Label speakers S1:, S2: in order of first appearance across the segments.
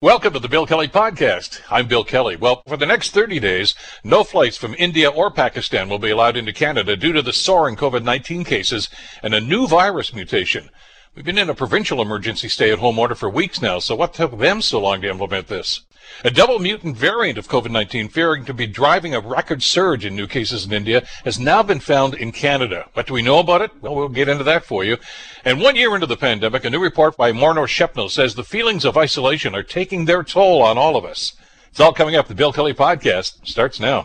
S1: Welcome to the Bill Kelly Podcast. I'm Bill Kelly. Well, for the next 30 days, no flights from India or Pakistan will be allowed into Canada due to the soaring COVID-19 cases and a new virus mutation. We've been in a provincial emergency stay-at-home order for weeks now, so what took them so long to implement this? A double mutant variant of COVID-19 fearing to be driving a record surge in new cases in India has now been found in Canada. What do we know about it? Well, we'll get into that for you. And one year into the pandemic, a new report by Morneau Shepell says the feelings of isolation are taking their toll on all of us. It's all coming up. The Bill Kelly Podcast starts now.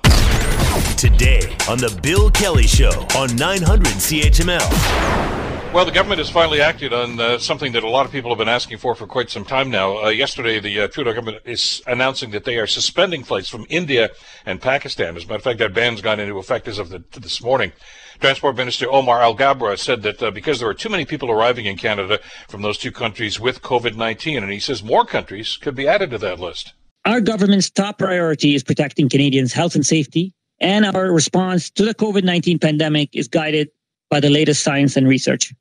S2: Today on the Bill Kelly Show on 900 CHML.
S1: Well, the government has finally acted on uh, something that a lot of people have been asking for for quite some time now. Uh, yesterday, the uh, Trudeau government is announcing that they are suspending flights from India and Pakistan. As a matter of fact, that ban's gone into effect as of the, this morning. Transport Minister Omar Alghabra said that uh, because there are too many people arriving in Canada from those two countries with COVID-19, and he says more countries could be added to that list.
S3: Our government's top priority is protecting Canadians' health and safety, and our response to the COVID 19 pandemic is guided by the latest science and research.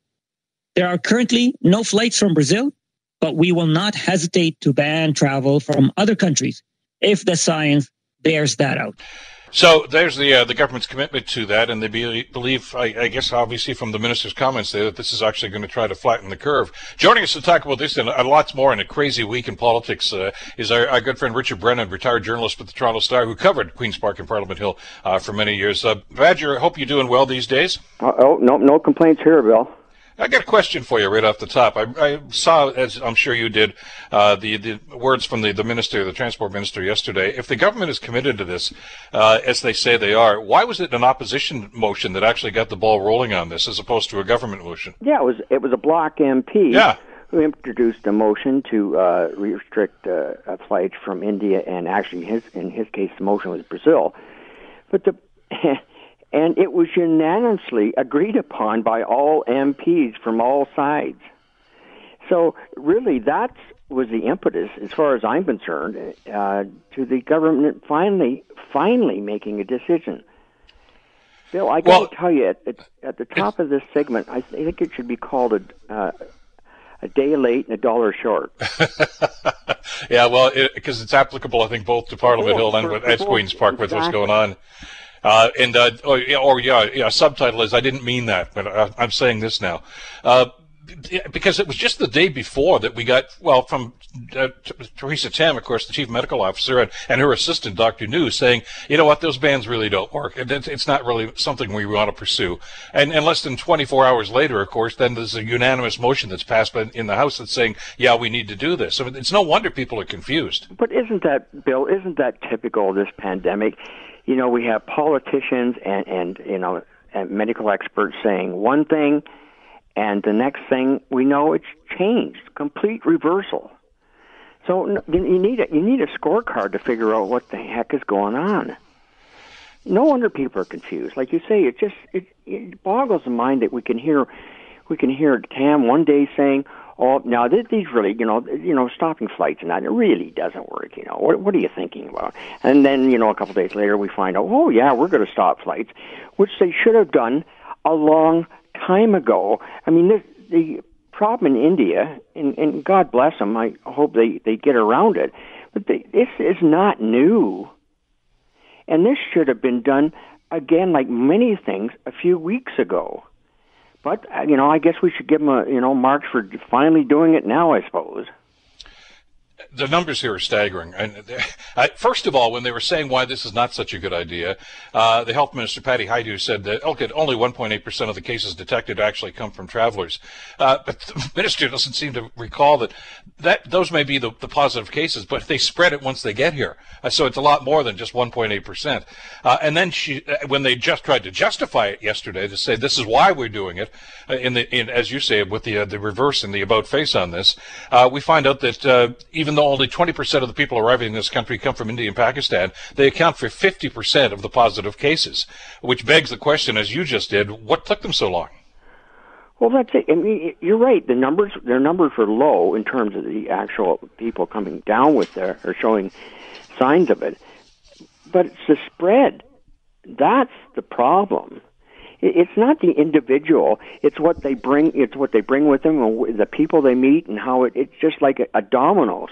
S3: There are currently no flights from Brazil, but we will not hesitate to ban travel from other countries if the science bears that out.
S1: So there's the uh, the government's commitment to that, and they be, believe, I, I, guess, obviously from the minister's comments there, that this is actually going to try to flatten the curve. Joining us to talk about this and a lots more in a crazy week in politics uh, is our, our, good friend Richard Brennan, retired journalist with the Toronto Star, who covered Queens Park and Parliament Hill uh, for many years. Uh, Badger, I hope you're doing well these days.
S4: oh, no, no complaints here, Bill.
S1: I got a question for you right off the top. I, I saw, as I'm sure you did, uh, the, the words from the, the minister, the transport minister yesterday. If the government is committed to this, uh, as they say they are, why was it an opposition motion that actually got the ball rolling on this as opposed to a government motion?
S4: Yeah, it was, it was a Bloc MP.
S1: Yeah.
S4: Who introduced a motion to uh, restrict uh, flights from India, and actually, his in his case, the motion was Brazil. But the and it was unanimously agreed upon by all MPs from all sides. So really, that was the impetus, as far as I'm concerned, uh, to the government finally, finally making a decision. Bill, I got well, to tell you, at, at, at, the top of this segment, I think it should be called a, uh, a day late and a dollar short.
S1: yeah, well, because it, it's applicable, I think, both to Parliament Hill and at Queens Park exactly. with what's going on. Uh, and uh, or, or yeah, yeah, subtitle is I didn't mean that, but I, am saying this now. Uh, because it was just the day before that we got, well, from uh, Theresa Tam, of course, the chief medical officer, and, and her assistant, Dr. Njoo, saying, you know what, those bans really don't work. It's not really something we want to pursue. And, and less than 24 hours later, of course, then there's a unanimous motion that's passed in the House that's saying, yeah, we need to do this. So it's no wonder people are confused.
S4: But isn't that, Bill, isn't that typical of this pandemic? You know, we have politicians and, and you know, and medical experts saying one thing, and the next thing we know it's changed, complete reversal. So you need a, you need a scorecard to figure out what the heck is going on. No wonder people are confused. Like you say, it just it, it boggles the mind that we can hear we can hear Tam one day saying, Oh, now these really, you know, you know, stopping flights and that it really doesn't work. You know, what what are you thinking about? And then you know, a couple of days later, we find out, oh yeah, we're going to stop flights, which they should have done a long time ago. I mean, the, the problem in India, and, and God bless them, I hope they they get around it, but they, this is not new, and this should have been done again, like many things, a few weeks ago. But uh, you know, I guess we should give them a you know marks for finally doing it now. I suppose
S1: the numbers here are staggering. And uh, first of all, when they were saying why this is not such a good idea, uh, the health minister Patty Hajdu said that okay, only 1.8 percent of the cases detected actually come from travelers. Uh, but the minister doesn't seem to recall that that those may be the, the positive cases, but they spread it once they get here. Uh, so it's a lot more than just 1.8 percent. Uh, and then she, uh, when they just tried to justify it yesterday to say this is why we're doing it, in the in, as you say with the the reverse and the about face on this, we find out that even though though only 20% of the people arriving in this country come from India and Pakistan, they account for 50% of the positive cases, which begs the question, as you just did, what took them so long?
S4: Well, that's it. I mean, you're right. The numbers, their numbers are low in terms of the actual people coming down with their or showing signs of it. But it's the spread. That's the problem it's not the individual it's what they bring it's what they bring with them the people they meet and how it, it's just like a, a dominoes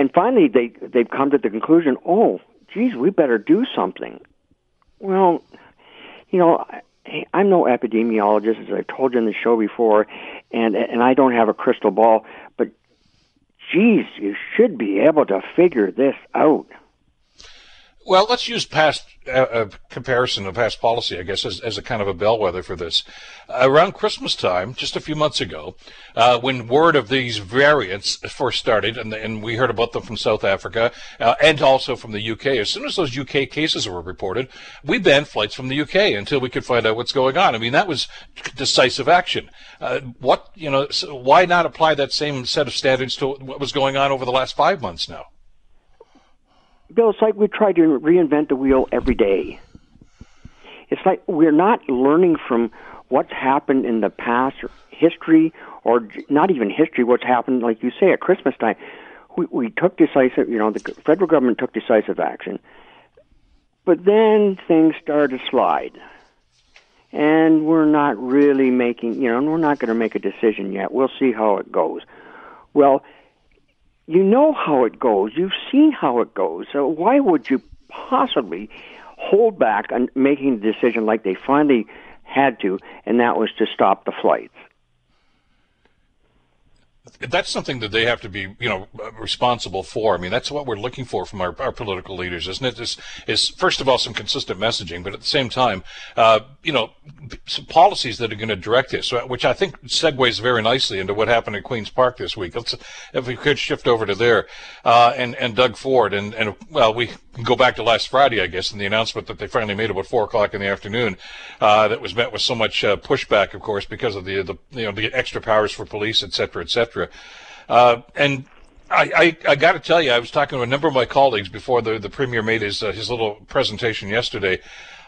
S4: and finally they they've come to the conclusion, oh, geez, we better do something. Well, you know, I, I'm no epidemiologist, as I've told you in the show before, and and I don't have a crystal ball, but geez, you should be able to figure this out.
S1: Well, let's use past uh, comparison of past policy, I guess, as, as a kind of a bellwether for this. around Christmas time, just a few months ago, uh, when word of these variants first started, and, and we heard about them from South Africa uh, and also from the UK, as soon as those UK cases were reported, we banned flights from the UK until we could find out what's going on. I mean, that was decisive action. Uh, what, you know, so why not apply that same set of standards to what was going on over the last five months now?
S4: Bill, it's like we try to reinvent the wheel every day. It's like we're not learning from what's happened in the past or history, or not even history, what's happened, like you say, at Christmas time. We, we took decisive, you know, the federal government took decisive action, but then things started to slide. And we're not really making, you know, we're not going to make a decision yet. We'll see how it goes. Well, you know how it goes. You've seen how it goes. So why would you possibly hold back on making a decision like they finally had to, and that was to stop the flights?
S1: That's something that they have to be, you know, responsible for. I mean, that's what we're looking for from our, our political leaders, isn't it? it? Is, is first of all some consistent messaging, but at the same time, uh, you know, some policies that are going to direct this, which I think segues very nicely into what happened at Queens Park this week. Let's, if we could shift over to there, uh, and and Doug Ford, and and well, we can go back to last Friday, I guess, and the announcement that they finally made about four o'clock in the afternoon, uh, that was met with so much uh, pushback, of course, because of the the you know the extra powers for police, et cetera, et cetera. Uh, and I, I, I got to tell you, I was talking to a number of my colleagues before the, the premier made his uh, his little presentation yesterday,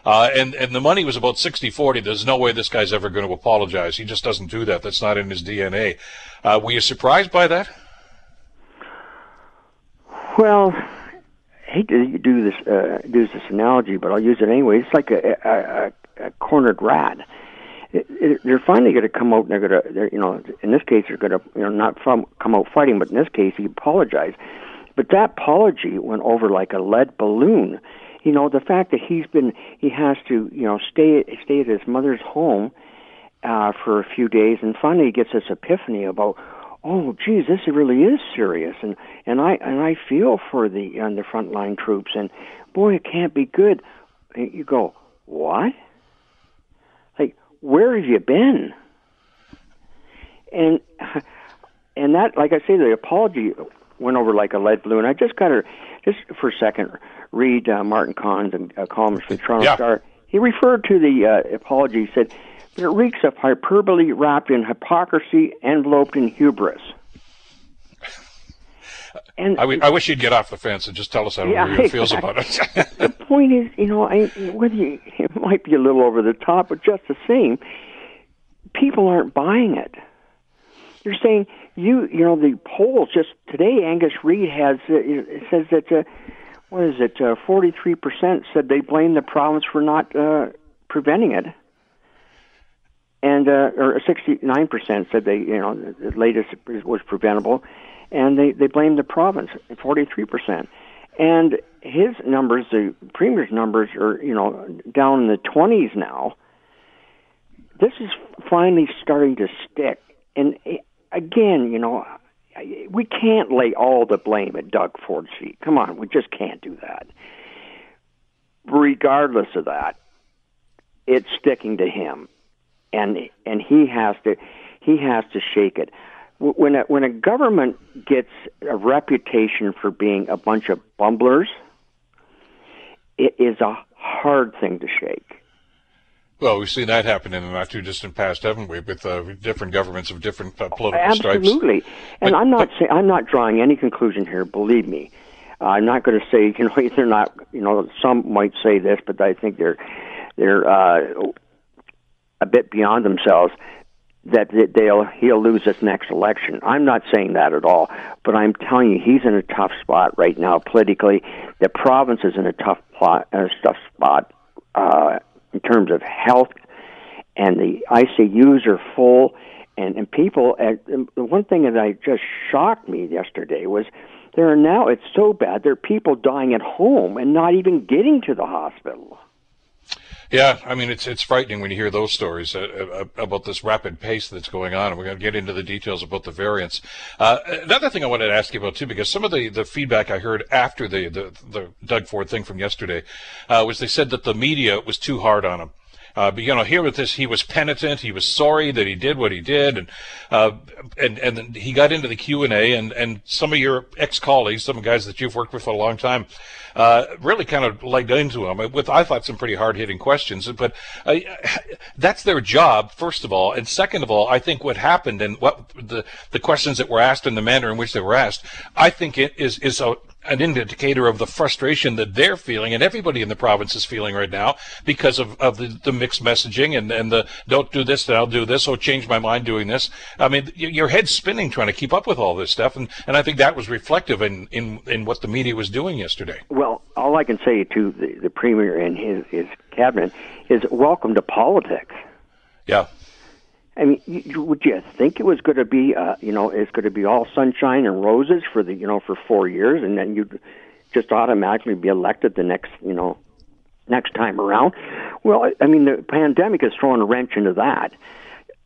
S1: uh, and and the money was about 60-40. There's no way this guy's ever going to apologize. He just doesn't do that. That's not in his DNA. Uh, were you surprised by that?
S4: Well, I hate to do this uh, use this analogy, but I'll use it anyway. It's like a, a, a cornered rat it, they're finally going to come out and they're going to, you know, in this case, they're going to, you know, not from come out fighting, but in this case, he apologized. But that apology went over like a lead balloon. You know, the fact that he's been, he has to, you know, stay stay at his mother's home uh, for a few days, and finally he gets this epiphany about, oh, geez, this really is serious, and and I and I feel for the on the frontline troops, and boy, it can't be good. And you go, what? Where have you been? And and that, like I say, the apology went over like a lead balloon. I just got to just for a second read uh, Martin Cohn's uh, columns for the Toronto yeah. Star. He referred to the uh, apology. He said, "But it reeks of hyperbole wrapped in hypocrisy, enveloped in hubris."
S1: And I, w- I wish you'd get off the fence and just tell us how yeah, really feels about it.
S4: the point is, you know, I, whether you, it might be a little over the top, but just the same, people aren't buying it. They're saying you, you know, the polls just today. Angus Reid has uh, it says that uh, what is it? Uh, forty-three percent said they blame the province for not uh, preventing it and uh, or 69% said they, you know, the latest was preventable, and they, they blamed the province, 43%. And his numbers, the premier's numbers, are you know down in the 20s now. This is finally starting to stick. And eh, again, you know, we can't lay all the blame at Doug Ford's feet. Come on, we just can't do that. Regardless of that, it's sticking to him, and and he has to he has to shake it when a, when a government gets a reputation for being a bunch of bumblers, it is a hard thing to shake.
S1: Well, we've seen that happen in the not too distant past, haven't we, with uh, different governments of different uh, political
S4: Absolutely.
S1: stripes?
S4: Absolutely. And but, I'm not but, say, I'm not drawing any conclusion here. Believe me, uh, I'm not going to say you know they're not. You know, some might say this, but I think they're they're uh, a bit beyond themselves that they'll he'll lose this next election. I'm not saying that at all, but I'm telling you he's in a tough spot right now politically. The province is in a tough plot, a tough spot uh, in terms of health, and the ICUs are full, and and people. And the one thing that I just shocked me yesterday was there are now. It's so bad. There are people dying at home and not even getting to the hospital.
S1: Yeah, I mean it's it's frightening when you hear those stories uh, uh about this rapid pace that's going on, and we're going to get into the details about the variants. Uh, another thing I wanted to ask you about too, because some of the, the feedback I heard after the, the, the Doug Ford thing from yesterday uh, was they said that the media was too hard on him. Uh, but you know, here with this, he was penitent. He was sorry that he did what he did, and uh, and and he got into the Q and A, and and some of your ex colleagues, some guys that you've worked with for a long time, uh, really kind of legged into him with I thought some pretty hard hitting questions. But uh, that's their job, first of all, and second of all, I think what happened and what the the questions that were asked and the manner in which they were asked, I think it is is a an indicator of the frustration that they're feeling and everybody in the province is feeling right now because of, of the, the mixed messaging and, and the don't do this, then I'll do this, or change my mind doing this. I mean, your head's spinning trying to keep up with all this stuff. And, and I think that was reflective in, in, in what the media was doing yesterday.
S4: Well, all I can say to the, the Premier and his, his cabinet is welcome to politics.
S1: Yeah.
S4: I mean, you, would you think it was going to be, uh, you know, it's going to be all sunshine and roses for the, you know, for four years, and then you'd just automatically be elected the next, you know, next time around? Well, I mean, the pandemic has thrown a wrench into that.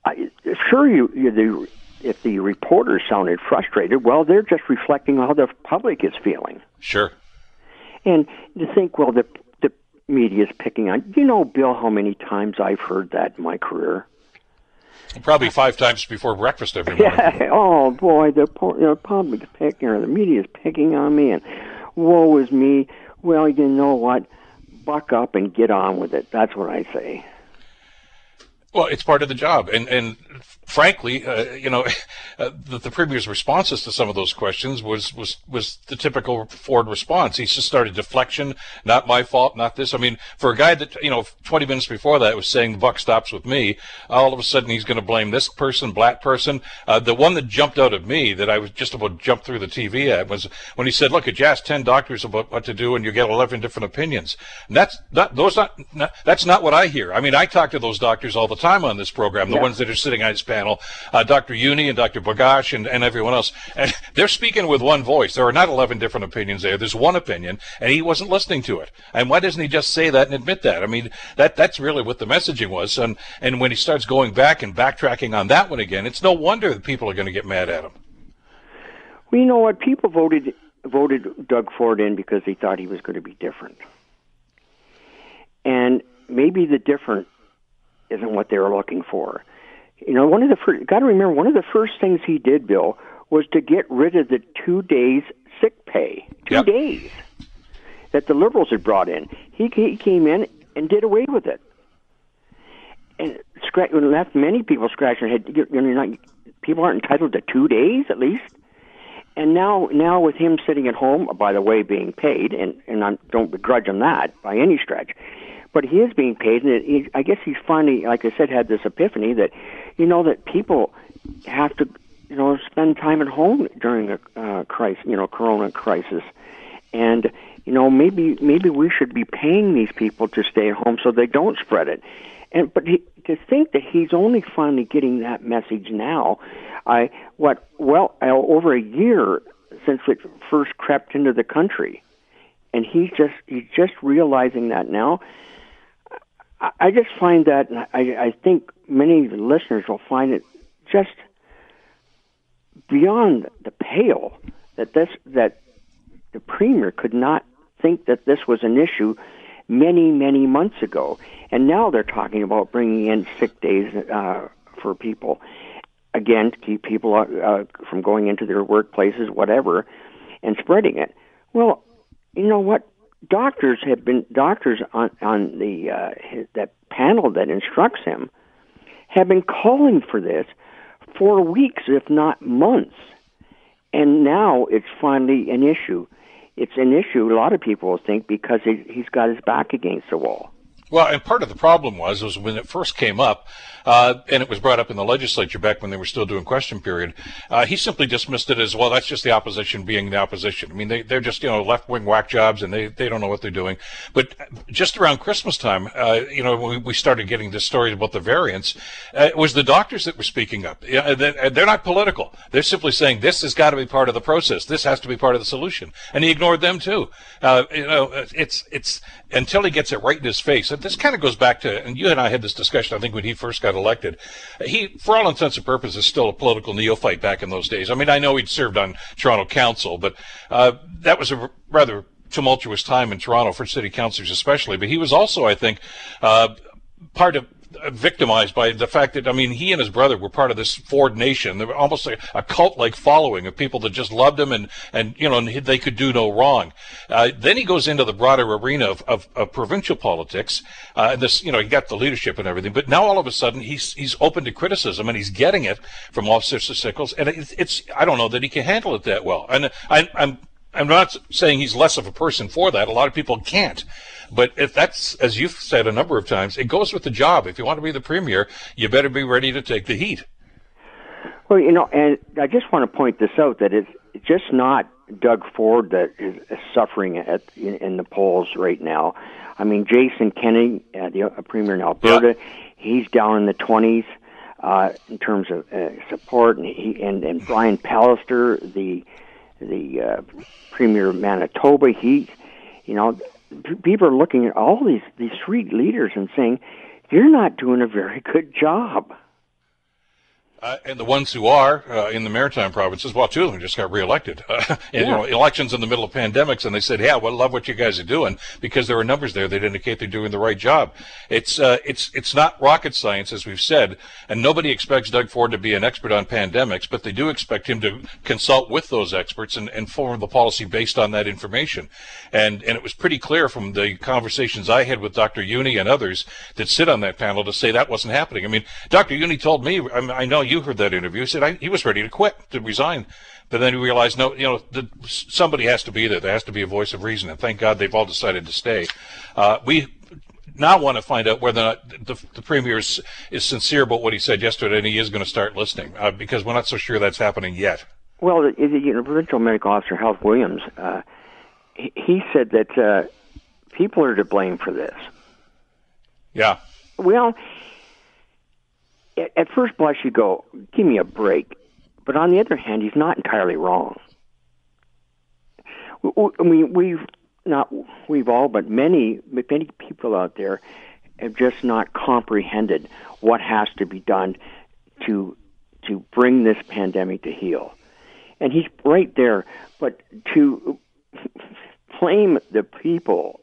S4: I, sure, you, you the, if the reporters sounded frustrated, well, they're just reflecting how the public is feeling.
S1: Sure.
S4: And to think, well, the the media is picking on. You know, Bill, how many times I've heard that in my career
S1: Probably five times before breakfast every morning.
S4: Yeah. Oh boy, the you know, public's picking or the media's picking on me, and woe is me. Well, you know what? Buck up and get on with it. That's what I say.
S1: Well, it's part of the job, and and frankly, uh, you know, uh, the, the, premier's responses to some of those questions was was was the typical Ford response. He just started deflection, not my fault, not this. I mean, for a guy that you know, 20 minutes before that was saying the buck stops with me, all of a sudden he's going to blame this person, black person. Uh, the one that jumped out at me that I was just about to jump through the TV at was when he said, "Look, you ask 10 doctors about what to do, and you get 11 different opinions." And that's not those not, not, that's not what I hear. I mean, I talk to those doctors all the time on this program, the yeah. ones that are sitting on his panel panel, uh, Dr. Jüni and Dr. Bogoch and, and everyone else. And they're speaking with one voice. There are not 11 different opinions there. There's one opinion, and he wasn't listening to it. And why doesn't he just say that and admit that? I mean, that that's really what the messaging was. And, and when he starts going back and backtracking on that one again, it's no wonder that people are going to get mad at him.
S4: Well, you know what? People voted voted Doug Ford in because they thought he was going to be different. And maybe the different isn't what they were looking for. You know, one of the first, got to remember, one of the first things he did, Bill, was to get rid of the two days sick pay. Two
S1: yep.
S4: days that the liberals had brought in. He, he came in and did away with it. And scratch, left many people scratching their head. You know, you're not, people aren't entitled to two days at least. And now, now with him sitting at home, by the way, being paid, and and I don't begrudge him that by any stretch, but he is being paid, and it, I guess he's finally, like I said, had this epiphany that, you know, that people have to, you know, spend time at home during a uh, crisis, you know, Corona crisis, and you know, maybe maybe we should be paying these people to stay at home so they don't spread it. And but he, to think that he's only finally getting that message now, I what well uh, over a year since it first crept into the country, and he's just he's just realizing that now I just find that, I, I think many listeners will find it just beyond the pale that this that the premier could not think that this was an issue many many months ago, and now they're talking about bringing in sick days uh, for people again to keep people uh, from going into their workplaces, whatever, and spreading it. Well, you know what? Doctors have been doctors on on the uh, his, that panel that instructs him have been calling for this for weeks, if not months, and now it's finally an issue. It's an issue. A lot of people think because he, he's got his back against the wall.
S1: Well, and part of the problem was was when it first came up, uh, and it was brought up in the legislature back when they were still doing question period. Uh, he simply dismissed it as well. That's just the opposition being the opposition. I mean, they they're just you know left wing whack jobs, and they they don't know what they're doing. But just around Christmas time, uh, you know, when we started getting the stories about the variants, uh, it was the doctors that were speaking up. Yeah, they're not political. They're simply saying this has got to be part of the process. This has to be part of the solution, and he ignored them too. Uh, you know, it's it's until he gets it right in his face. This kind of goes back to, and you and I had this discussion, I think, when he first got elected. He, for all intents and purposes, still a political neophyte back in those days. I mean, I know he'd served on Toronto Council, but uh, that was a rather tumultuous time in Toronto for city councilors, especially. But he was also, I think, uh, part of victimized by the fact that I mean he and his brother were part of this Ford Nation. They were almost like a cult-like following of people that just loved him and and you know they could do no wrong. Uh, then he goes into the broader arena of, of, of provincial politics. Uh, and this you know he got the leadership and everything, but now all of a sudden he's he's open to criticism and he's getting it from Officer Sickles, and it's, it's I don't know that he can handle it that well. And I, I'm I'm not saying he's less of a person for that. A lot of people can't. But if that's, as you've said a number of times, it goes with the job. If you want to be the premier, you better be ready to take the heat.
S4: Well, you know, and I just want to point this out that it's just not Doug Ford that is suffering at in, in the polls right now. I mean, Jason Kenney, uh, the uh, premier in Alberta, yeah. he's down in the twenties uh, in terms of uh, support, and he and, and Brian Pallister, the the uh, premier of Manitoba, he, you know, people are looking at all these these street leaders and saying, "You're not doing a very good job."
S1: Uh, and the ones who are uh, in the maritime provinces, well, two of them just got reelected. Uh, and, yeah. you know, elections in the middle of pandemics, and they said, "Yeah, well, love what you guys are doing," because there are numbers there that indicate they're doing the right job. It's uh, it's it's not rocket science, as we've said, and nobody expects Doug Ford to be an expert on pandemics, but they do expect him to consult with those experts and, and form the policy based on that information. And and it was pretty clear from the conversations I had with Dr. Jüni and others that sit on that panel to say that wasn't happening. I mean, Dr. Jüni told me, I, I know you heard that interview. He said I, he was ready to quit, to resign. But then he realized, no, you know, the, somebody has to be there. There has to be a voice of reason. And thank God they've all decided to stay. Uh, we now want to find out whether or not the, the premier is, is, sincere about what he said yesterday and he is going to start listening uh, because we're not so sure that's happening yet.
S4: Well, the, the you know, provincial medical officer, Health Williams, uh, he, he, said that uh, people are to blame for this.
S1: Yeah.
S4: Well, at first blush, you go, give me a break. But on the other hand, he's not entirely wrong. I mean, we've not we've all, but many many people out there have just not comprehended what has to be done to to bring this pandemic to heel. And he's right there, but to blame the people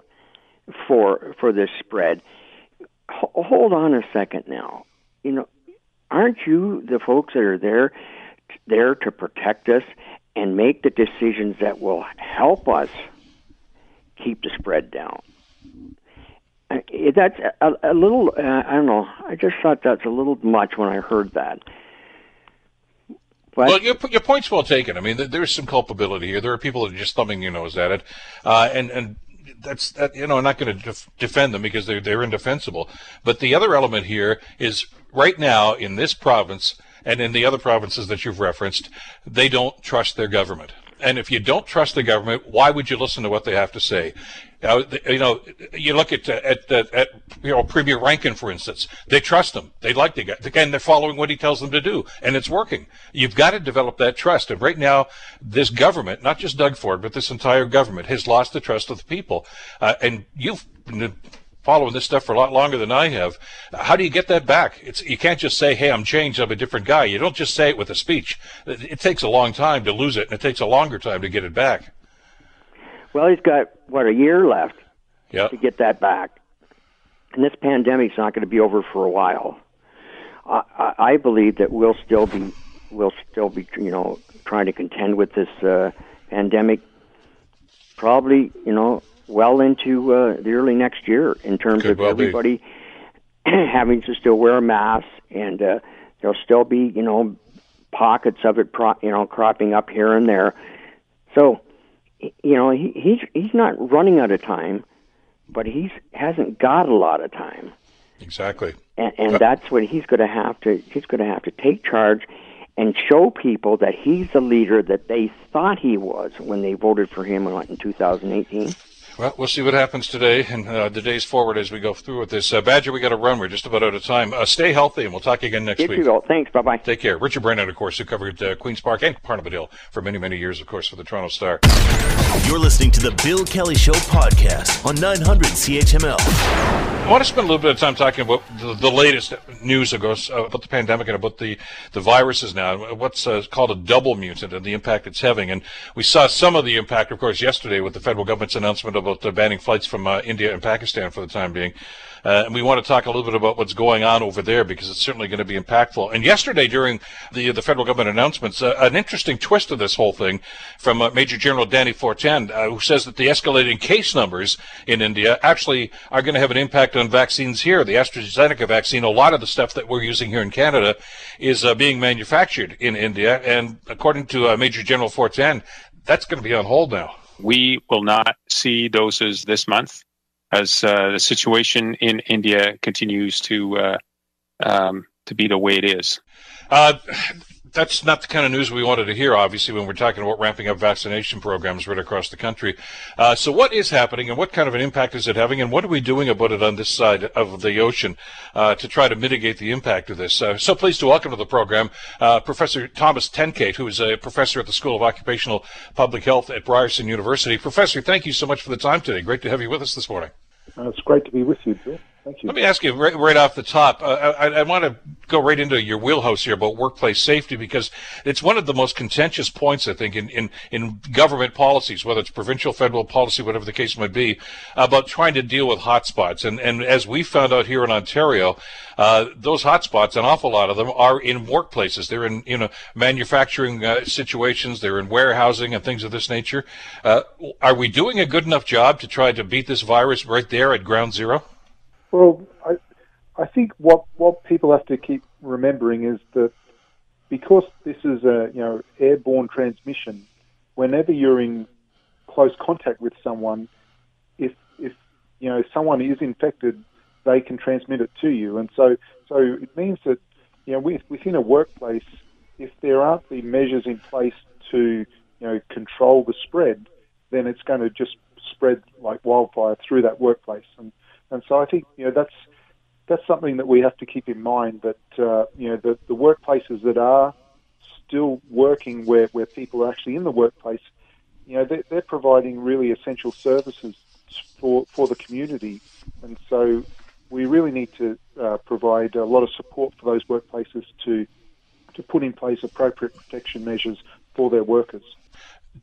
S4: for for this spread. Hold on a second now. You know, aren't you the folks that are there there to protect us and make the decisions that will help us keep the spread down? Uh, that's a, a little. Uh, I don't know. I just thought that's a little much when I heard that.
S1: But, well, your, your point's well taken. I mean, there's some culpability here. There are people that are just thumbing their nose at it, uh, and and that's that. You know, I'm not going to def- defend them because they're they're indefensible. But the other element here is right now in this province and in the other provinces that you've referenced, they don't trust their government. And if you don't trust the government, why would you listen to what they have to say? Uh, you know, you look at, at, at, at, you know, Premier Rankin, for instance. They trust him. They like the guy. Again, they're following what he tells them to do, and it's working. You've got to develop that trust. And right now, this government, not just Doug Ford, but this entire government, has lost the trust of the people. Uh, and you've following this stuff for a lot longer than I have. How do you get that back? It's you can't just say, "Hey, I'm changed. I'm a different guy." You don't just say it with a speech. It, it takes a long time to lose it, and it takes a longer time to get it back.
S4: Well, he's got what a year left
S1: yep.
S4: to get that back, and this pandemic's not going to be over for a while. I, I believe that we'll still be we'll still be you know trying to contend with this uh, pandemic. Probably you know well into uh, the early next year in terms
S1: Could
S4: of
S1: well
S4: everybody having to still wear a mask, and uh, there'll still be you know pockets of it, pro- you know, cropping up here and there. So, you know, he, he's he's not running out of time but he's hasn't got a lot of time.
S1: Exactly.
S4: And, and that's what he's going to have to he's going to have to take charge and show people that he's the leader that they thought he was when they voted for him in 2018.
S1: Well, we'll see what happens today and uh, the days forward as we go through with this. Uh, Badger, we got to run. We're just about out of time. Uh, stay healthy, and we'll talk again next
S4: If
S1: week.
S4: you will. Thanks. Bye bye.
S1: Take care. Richard Brennan, of course, who covered uh, Queen's Park and Parliament Hill for many, many years, of course, for the Toronto Star.
S2: You're listening to the Bill Kelly Show podcast on 900 CHML.
S1: I want to spend a little bit of time talking about the, the latest news of course, uh, about the pandemic and about the, the viruses now, what's uh, called a double mutant and the impact it's having. And we saw some of the impact, of course, yesterday with the federal government's announcement about uh, banning flights from uh, India and Pakistan for the time being. Uh, and we want to talk a little bit about what's going on over there because it's certainly going to be impactful. And yesterday, during the the federal government announcements, uh, an interesting twist of this whole thing from uh, Major General Dany Fortin, uh, who says that the escalating case numbers in India actually are going to have an impact on vaccines here. The AstraZeneca vaccine, a lot of the stuff that we're using here in Canada, is uh, being manufactured in India, and according to uh, Major General Fortin, that's going to be on hold now.
S5: We will not see doses this month as uh, the situation in India continues to uh, um, to be the way it is.
S1: That's not the kind of news we wanted to hear, obviously, when we're talking about ramping up vaccination programs right across the country. Uh, so, what is happening, and what kind of an impact is it having, and what are we doing about it on this side of the ocean uh, to try to mitigate the impact of this? Uh, so, pleased to welcome to the program uh, Professor Thomas Tenkate, who is a professor at the School of Occupational Public Health at Ryerson University. Professor, thank you so much for the time today. Great to have you with us this morning.
S6: Uh, it's great to be with you, Bill. Thank you.
S1: Let me ask you right, right off the top. Uh, I, I want to go right into your wheelhouse here about workplace safety because it's one of the most contentious points, I think, in, in, in government policies, whether it's provincial, federal policy, whatever the case might be, about trying to deal with hotspots. And, and as we found out here in Ontario, uh, those hotspots, an awful lot of them, are in workplaces. They're in you know manufacturing uh, situations. They're in warehousing and things of this nature. Uh, are we doing a good enough job to try to beat this virus right there at ground zero?
S6: Well, I, I think what, what people have to keep remembering is that because this is a you know airborne transmission, whenever you're in close contact with someone, if if you know someone is infected, they can transmit it to you, and so so it means that you know with, within a workplace, if there aren't the measures in place to you know control the spread, then it's going to just spread like wildfire through that workplace, and and so I think you know that's that's something that we have to keep in mind that uh, you know the, the workplaces that are still working where, where people are actually in the workplace, you know they're, they're providing really essential services for for the community, and so we really need to uh, provide a lot of support for those workplaces to to put in place appropriate protection measures for their workers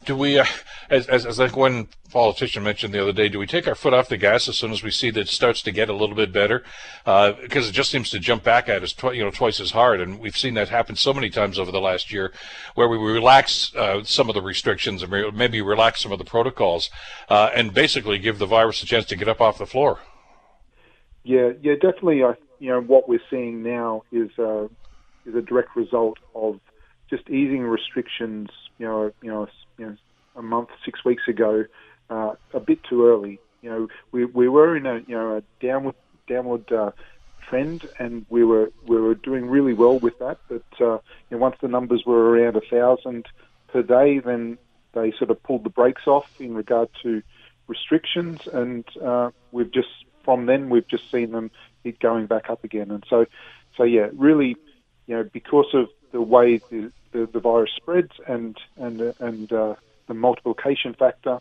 S1: do we, uh, as, as, as like one politician mentioned the other day, do we take our foot off the gas as soon as we see that it starts to get a little bit better? Uh, because it just seems to jump back at us, tw- you know, twice as hard, and we've seen that happen so many times over the last year, where we relax uh, some of the restrictions and maybe relax some of the protocols, uh, and basically give the virus a chance to get up off the floor.
S6: Yeah, yeah, definitely. I, you know, what we're seeing now is uh, is a direct result of just easing restrictions. You know, you know you know, a month, six weeks ago, uh, a bit too early. You know, we, we were in a you know a downward downward uh, trend, and we were we were doing really well with that. But uh, you know, once the numbers were around a thousand per day, then they sort of pulled the brakes off in regard to restrictions, and uh, we've just from then we've just seen them it going back up again. And so, so yeah, really, you know, because of the way the the, the virus spreads and and and uh, the multiplication factor.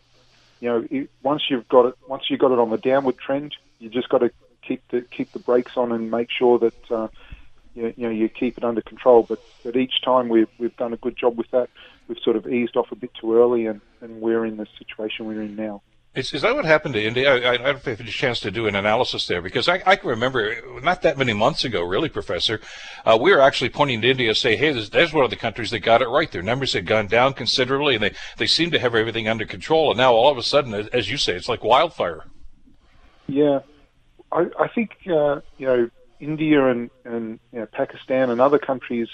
S6: You know, it, once you've got it, once you've got it on the downward trend, you just got to keep the keep the brakes on and make sure that uh, you, you know you keep it under control. But but each time we've we've done a good job with that. We've sort of eased off a bit too early, and, and we're in the situation we're in now.
S1: Is, is that what happened to India? I, I, don't had a chance to do an analysis there because I, I can remember not that many months ago, really, Professor, uh, we were actually pointing to India, say, hey, there's, there's one of the countries that got it right. Their numbers had gone down considerably, and they, they seem to have everything under control. And now all of a sudden, as you say, it's like wildfire.
S6: Yeah, I, I think uh, you know India and and you know, Pakistan and other countries,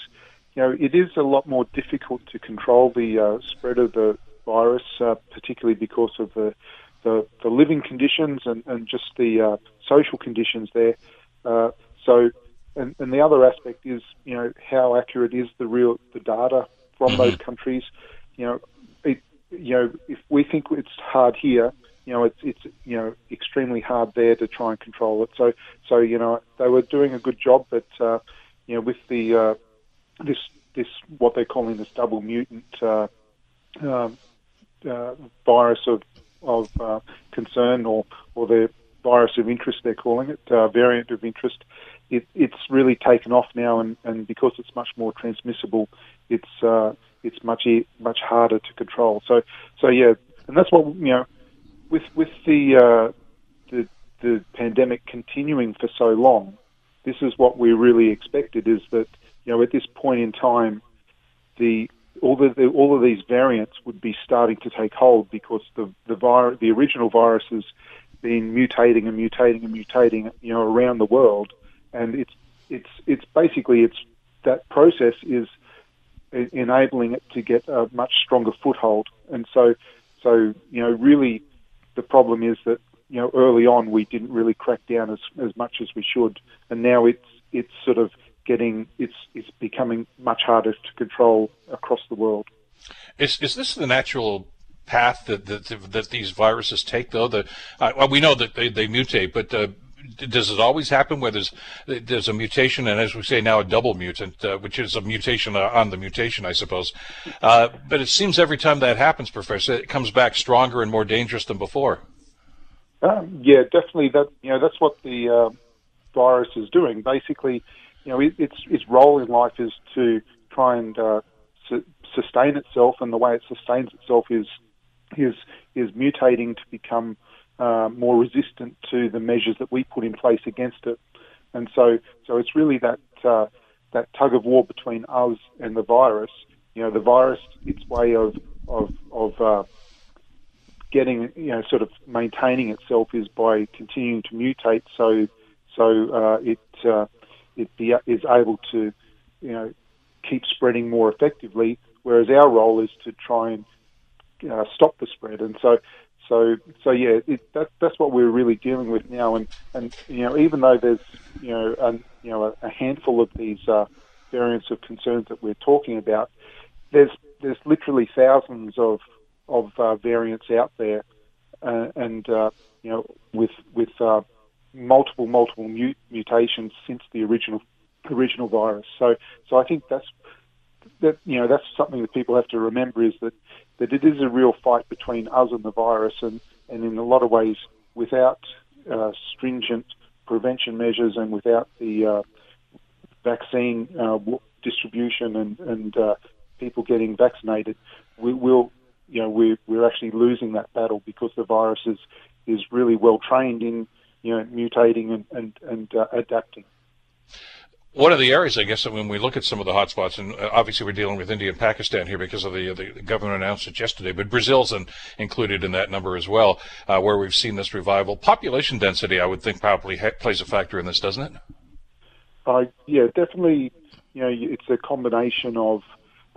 S6: you know, it is a lot more difficult to control the uh, spread of the virus, uh, particularly because of the the, the living conditions and, and just the uh, social conditions there. Uh, so, and, and the other aspect is, you know, how accurate is the real the data from those countries? You know, it, you know, if we think it's hard here, you know, it's it's you know extremely hard there to try and control it. So, so you know, they were doing a good job, but uh, you know, with the uh, this this what they're calling this double mutant uh, um, uh, virus of of uh, concern or or the virus of interest they're calling it uh, variant of interest. It, it's really taken off now, and, and because it's much more transmissible, it's uh, it's much much harder to control. So so yeah, and that's what you know with with the uh, the the pandemic continuing for so long. This is what we really expected: is that you know at this point in time, the all the, all of these variants would be starting to take hold because the the vir- the original virus has been mutating and mutating and mutating, you know, around the world, and it's it's it's basically it's that process is enabling it to get a much stronger foothold, and so so you know really the problem is that you know early on we didn't really crack down as as much as we should, and now it's it's sort of getting it's it's becoming much harder to control across the world.
S1: Is is this the natural path that that, that these viruses take, though? The uh, well, we know that they, they mutate, but uh, does it always happen where there's there's a mutation, and as we say now, a double mutant, uh, which is a mutation on the mutation, I suppose. Uh, but it seems every time that happens, Professor, it comes back stronger and more dangerous than before.
S6: Um, yeah, definitely. That you know that's what the uh, virus is doing. Basically, you know, its its role in life is to try and uh, su- sustain itself, and the way it sustains itself is is is mutating to become uh, more resistant to the measures that we put in place against it. And so, so it's really that uh, that tug of war between us and the virus. You know, the virus, its way of of of uh, getting, you know, sort of maintaining itself is by continuing to mutate. So, so uh, it uh, it be, is able to, you know, keep spreading more effectively. Whereas our role is to try and uh, stop the spread. And so, so, so yeah, it, that, that's what we're really dealing with now. And, and you know, even though there's you know, a, you know, a, handful of these uh, variants of concerns that we're talking about, there's there's literally thousands of of uh, variants out there, uh, and uh, you know, with with uh, multiple multiple mut- mutations since the original original virus. So, so I think that's that you know that's something that people have to remember is that that it is a real fight between us and the virus, and and in a lot of ways, without uh, stringent prevention measures and without the uh, vaccine uh, distribution and and uh, people getting vaccinated, we will you know we're we're actually losing that battle because the virus is is really well trained in you know mutating and and, and uh, adapting
S1: one of the areas, I guess, when we look at some of the hotspots, and uh, obviously we're dealing with India and Pakistan here because of the, the government announced it yesterday, but Brazil's in, included in that number as well, uh, where we've seen this revival. Population density, I would think, probably ha- plays a factor in this, doesn't it?
S6: Uh, yeah, definitely. You know, it's a combination of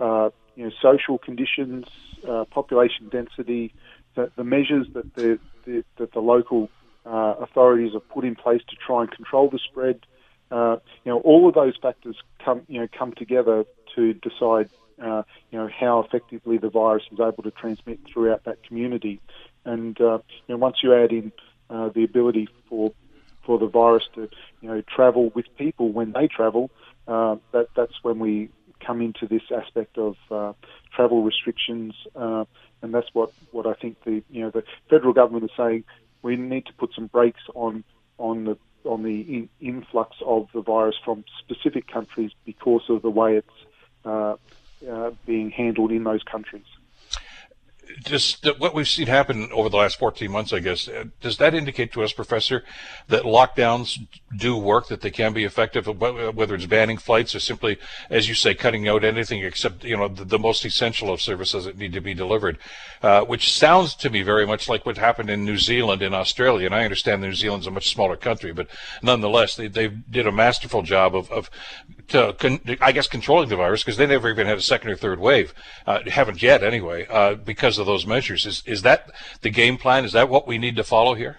S6: uh, you know social conditions, uh, population density, the, the measures that the, the, that the local uh, authorities have put in place to try and control the spread. Uh, you know, all of those factors come, you know, come together to decide, uh, you know, how effectively the virus is able to transmit throughout that community. And uh, you know, once you add in uh, the ability for for the virus to, you know, travel with people when they travel, uh, that that's when we come into this aspect of uh, travel restrictions, uh, and that's what, what I think the you know the federal government is saying. We need to put some brakes on on the on the in, influx of the virus from specific countries because of the way it's uh, uh, being handled in those countries.
S1: Just what we've seen happen over the last 14 months, I guess, uh, does that indicate to us, Professor, that lockdowns do work, that they can be effective, whether it's banning flights or simply, as you say, cutting out anything except you know the, the most essential of services that need to be delivered, uh, which sounds to me very much like what happened in New Zealand and Australia. And I understand New Zealand's a much smaller country, but nonetheless, they, they did a masterful job of, of to, con, I guess, controlling the virus because they never even had a second or third wave, uh, haven't yet anyway, uh, because of those measures. Is is that the game plan? Is that what we need to follow here?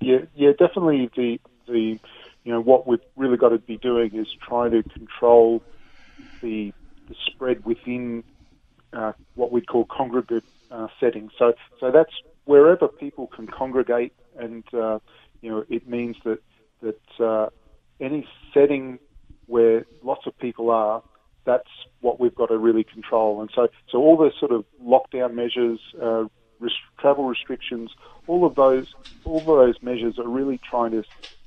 S6: Yeah, yeah, definitely. The the you know what we've really got to be doing is trying to control the, the spread within uh, what we call congregate uh, settings. So so that's wherever people can congregate, and uh, you know it means that that uh, any setting where lots of people are, that's what we've got to really control. And so so all the sort of lockdown measures. Uh, travel restrictions, all of those, all of those measures are really trying to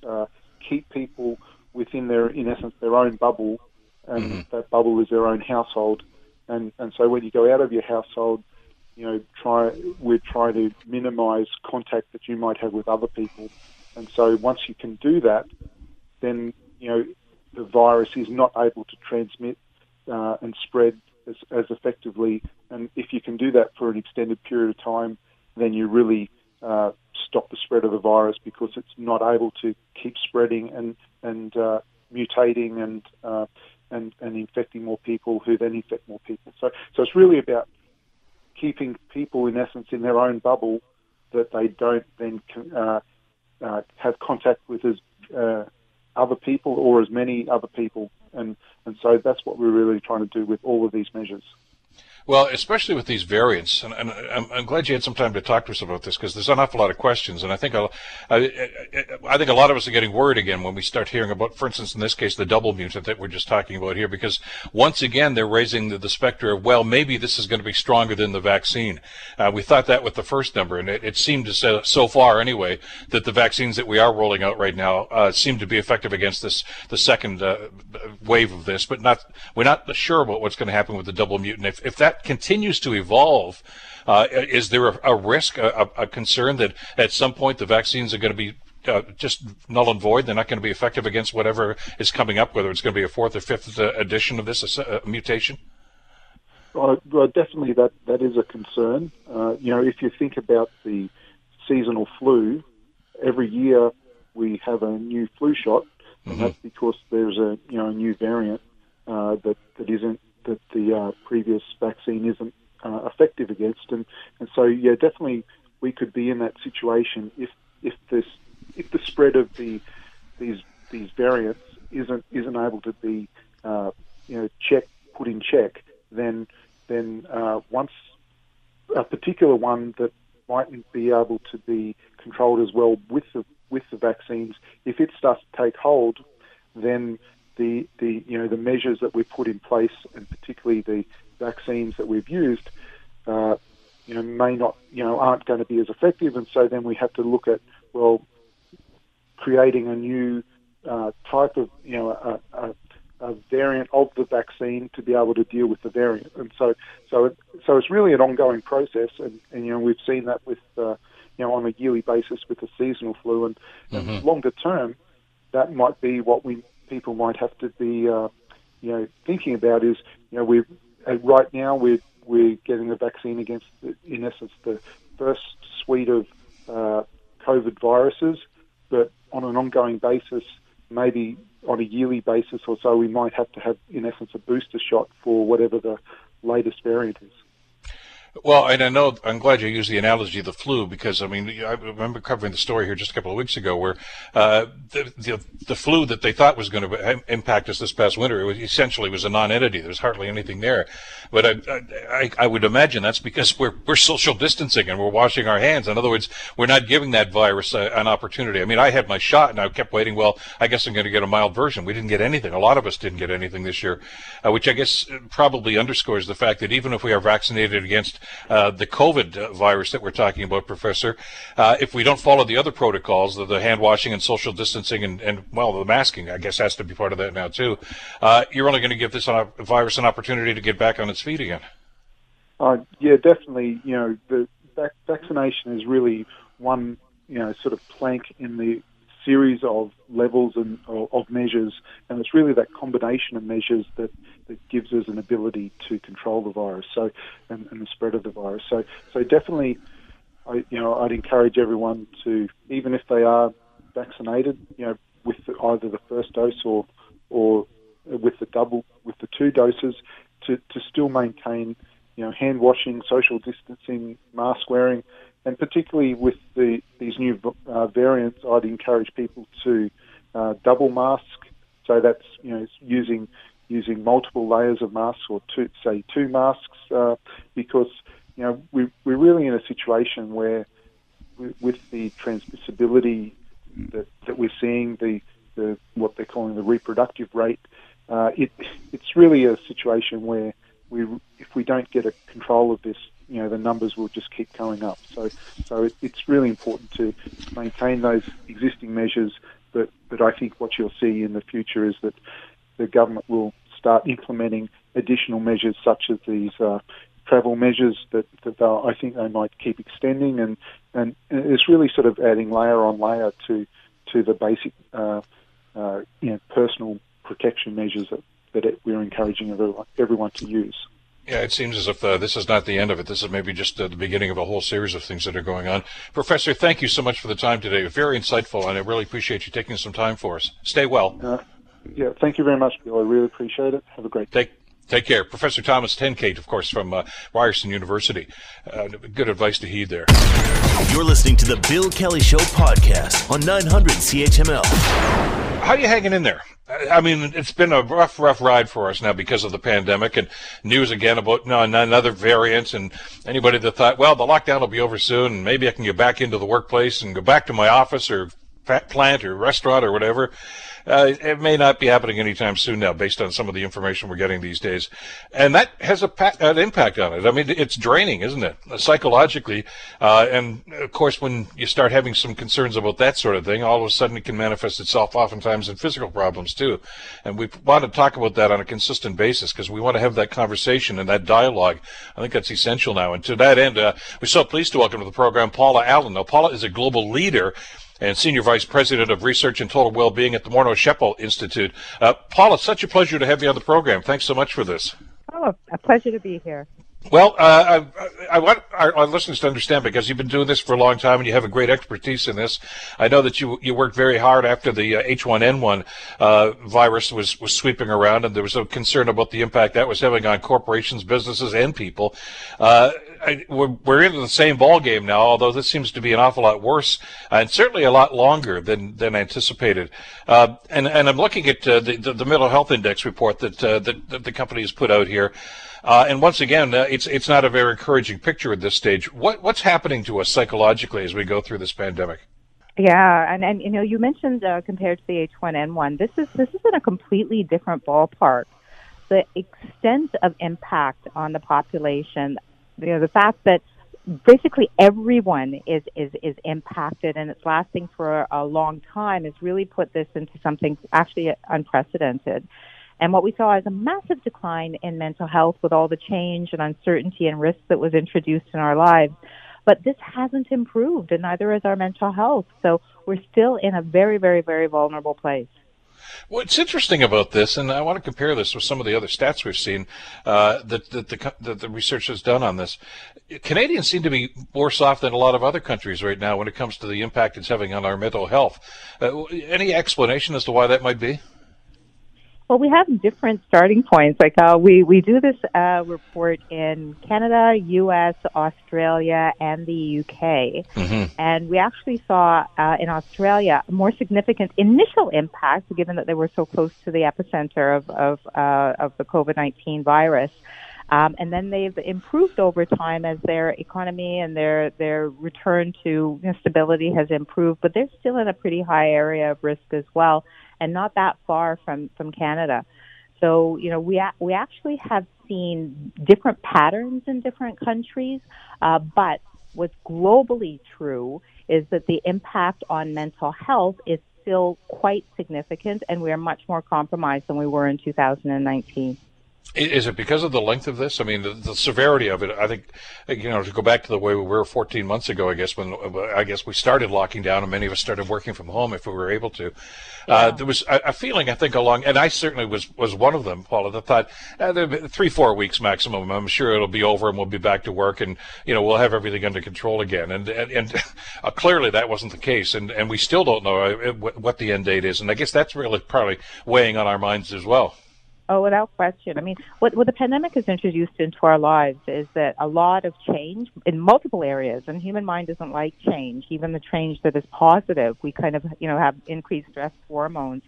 S6: uh, keep people within their, in essence, their own bubble, and mm-hmm. that bubble is their own household. And and so when you go out of your household, you know, try we're trying to minimise contact that you might have with other people. And so once you can do that, then you know the virus is not able to transmit uh, and spread as, as effectively. And if you can do that for an extended period of time, then you really uh, stop the spread of the virus because it's not able to keep spreading and and uh, mutating and uh, and and infecting more people who then infect more people. So so it's really about keeping people in essence in their own bubble that they don't then uh, uh, have contact with as uh, other people or as many other people and and so that's what we're really trying to do with all of these measures.
S1: Well, especially with these variants, and, and I'm, I'm, glad you had some time to talk to us about this because there's an awful lot of questions, and I think I, I, I, think a lot of us are getting worried again when we start hearing about, for instance, in this case, the double mutant that we're just talking about here, because once again they're raising the, the specter of well, maybe this is going to be stronger than the vaccine. Uh, we thought that with the first number, and it, it seemed to say so far anyway that the vaccines that we are rolling out right now uh, seem to be effective against this the second uh, wave of this, but not we're not sure about what's going to happen with the double mutant. If if that continues to evolve, uh, is there a, a risk, a, a, concern that at some point the vaccines are going to be uh, just null and void? They're not going to be effective against whatever is coming up, whether it's going to be a fourth or fifth uh, edition of this uh, mutation?
S6: Well, well, definitely that, that is a concern. Uh, you know, if you think about the seasonal flu, every year we have a new flu shot, and mm-hmm. that's because there's a you know a new variant uh, that that isn't that the uh, previous vaccine isn't uh, effective against, and and so yeah, definitely we could be in that situation if if this if the spread of the these these variants isn't isn't able to be uh, you know check put in check, then then uh, once a particular one that mightn't be able to be controlled as well with the with the vaccines, if it starts to take hold, then the, the you know the measures that we've put in place, and particularly the vaccines that we've used, uh, you know, may not you know aren't going to be as effective, and so then we have to look at well, creating a new uh, type of you know a, a, a, variant of the vaccine to be able to deal with the variant, and so so it, so it's really an ongoing process, and, and you know we've seen that with uh, you know on a yearly basis with the seasonal flu, and, mm-hmm. and longer term, that might be what we people might have to be, uh, you know, thinking about is, you know, we uh, right now we're we're getting a vaccine against, the, in essence, the first suite of uh, COVID viruses, but on an ongoing basis, maybe on a yearly basis or so, we might have to have, in essence, a booster shot for whatever the latest variant is.
S1: Well, and I know I'm glad you used the analogy of the flu because I mean I remember covering the story here just a couple of weeks ago where uh, the, the, the flu that they thought was going to impact us this past winter was essentially was a non-entity. There was hardly anything there, but I, I, I would imagine that's because we're we're social distancing and we're washing our hands. In other words, we're not giving that virus a, an opportunity. I mean, I had my shot and I kept waiting. Well, I guess I'm going to get a mild version. We didn't get anything. A lot of us didn't get anything this year, uh, which I guess probably underscores the fact that even if we are vaccinated against uh, the COVID virus that we're talking about, Professor, uh, if we don't follow the other protocols, the, the hand washing and social distancing and, and, well, the masking, I guess, has to be part of that now, too, uh, you're only going to give this virus an opportunity to get back on its feet again.
S6: Uh, yeah, definitely. You know, the vac- vaccination is really one, you know, sort of plank in the series of levels and of measures, and it's really that combination of measures that, that gives us an ability to control the virus. So, and, and the spread of the virus. So, so definitely, I, you know, I'd encourage everyone to, even if they are vaccinated, you know, with either the first dose or or with the double with the two doses, to, to still maintain you know, hand washing, social distancing, mask wearing, and particularly with the these new uh, variants, I'd encourage people to uh, double mask. So that's you know using using multiple layers of masks or two, say two masks, uh, because you know we, we're really in a situation where with the transmissibility that, that we're seeing, the, the what they're calling the reproductive rate, uh, it, it's really a situation where we, if we don't get a control of this, you know, the numbers will just keep going up. So, so it, it's really important to maintain those existing measures. But, but I think what you'll see in the future is that the government will start implementing additional measures such as these uh, travel measures that, that I think they might keep extending, and, and it's really sort of adding layer on layer to to the basic uh, uh, you know, personal protection measures that, that we're encouraging everyone, everyone to use.
S1: Yeah, it seems as if uh, this is not the end of it. This is maybe just uh, the beginning of a whole series of things that are going on. Professor, thank you so much for the time today. Very insightful, and I really appreciate you taking some time for us. Stay well.
S6: Uh, yeah, thank you very much, Bill. I really appreciate it. Have a great
S1: day. Take, take care. Professor Thomas Tenkate, of course, from uh, Ryerson University. Uh, good advice to heed there.
S2: You're listening to the Bill Kelly Show podcast on 900 CHML.
S1: How are you hanging in there? I mean, it's been a rough, rough ride for us now because of the pandemic and news again about no, another variant. And anybody that thought, well, the lockdown will be over soon and maybe I can get back into the workplace and go back to my office or plant or restaurant or whatever. Uh, it may not be happening anytime soon now, based on some of the information we're getting these days, and that has a pa- an impact on it. I mean, it's draining, isn't it, psychologically? Uh, and of course, when you start having some concerns about that sort of thing, all of a sudden it can manifest itself, oftentimes, in physical problems too. And we want to talk about that on a consistent basis because we want to have that conversation and that dialogue. I think that's essential now. And to that end, uh, we're so pleased to welcome to the program Paula Allen. Now, Paula is a global leader and Senior Vice President of Research and Total Wellbeing at the Morneau Shepell Institute. Uh, Paul, it's such a pleasure to have you on the program. Thanks so much for this.
S7: Oh, a pleasure to be here.
S1: Well, uh, I, I, want our, our, listeners to understand because you've been doing this for a long time and you have a great expertise in this. I know that you you worked very hard after the uh, H1N1 uh, virus was was sweeping around, and there was a concern about the impact that was having on corporations, businesses, and people. Uh, I, we're, we're into the same ball game now, although this seems to be an awful lot worse and certainly a lot longer than than anticipated. Uh, and and I'm looking at uh, the, the, the mental health index report that that, that the company has put out here. Uh, and once again, uh, it's it's not a very encouraging picture at this stage. What what's happening to us psychologically as we go through this pandemic?
S7: Yeah, and and you know, you mentioned uh, compared to the H1N1, this is this is in a completely different ballpark. The extent of impact on the population, you know, the fact that basically everyone is is is impacted and it's lasting for a, a long time has really put this into something actually unprecedented. And what we saw is a massive decline in mental health with all the change and uncertainty and risk that was introduced in our lives. But this hasn't improved, and neither has our mental health. So we're still in a very, very, very vulnerable place.
S1: What's interesting about this, and I want to compare this with some of the other stats we've seen uh, that, that, the, that the research has done on this. Canadians seem to be worse off than a lot of other countries right now when it comes to the impact it's having on our mental health. Uh, any explanation as to why that might be?
S7: Well, we have different starting points. Like uh, we we do this uh, report in Canada, U.S., Australia, and the UK, mm-hmm. and we actually saw uh, in Australia a more significant initial impact, given that they were so close to the epicenter of of, uh, of the COVID nineteen virus. Um, and then they've improved over time as their economy and their their return to stability has improved, but they're still in a pretty high area of risk as well and not that far from from Canada. So you know we a- we actually have seen different patterns in different countries, uh, but what's globally true is that the impact on mental health is still quite significant, and we are much more compromised than we were in 2019.
S1: Is it because of the length of this? I mean, the, the, severity of it. I think, you know, to go back to the way we were 14 months ago, I guess when I guess we started locking down, and many of us started working from home if we were able to. Uh, yeah. Uh, there was a, a, feeling, I think, along, and I certainly was was one of them, Paula, that thought uh, three, four weeks maximum. I'm sure it'll be over, and we'll be back to work, and you know, we'll have everything under control again. And and, and uh, clearly that wasn't the case, and and we still don't know uh, what the end date is. And I guess that's really probably weighing on our minds as well.
S7: Oh, without question. I mean, what, what the pandemic has introduced into our lives is that a lot of change in multiple areas, and human mind doesn't like change, even the change that is positive. We kind of, you know, have increased stress hormones,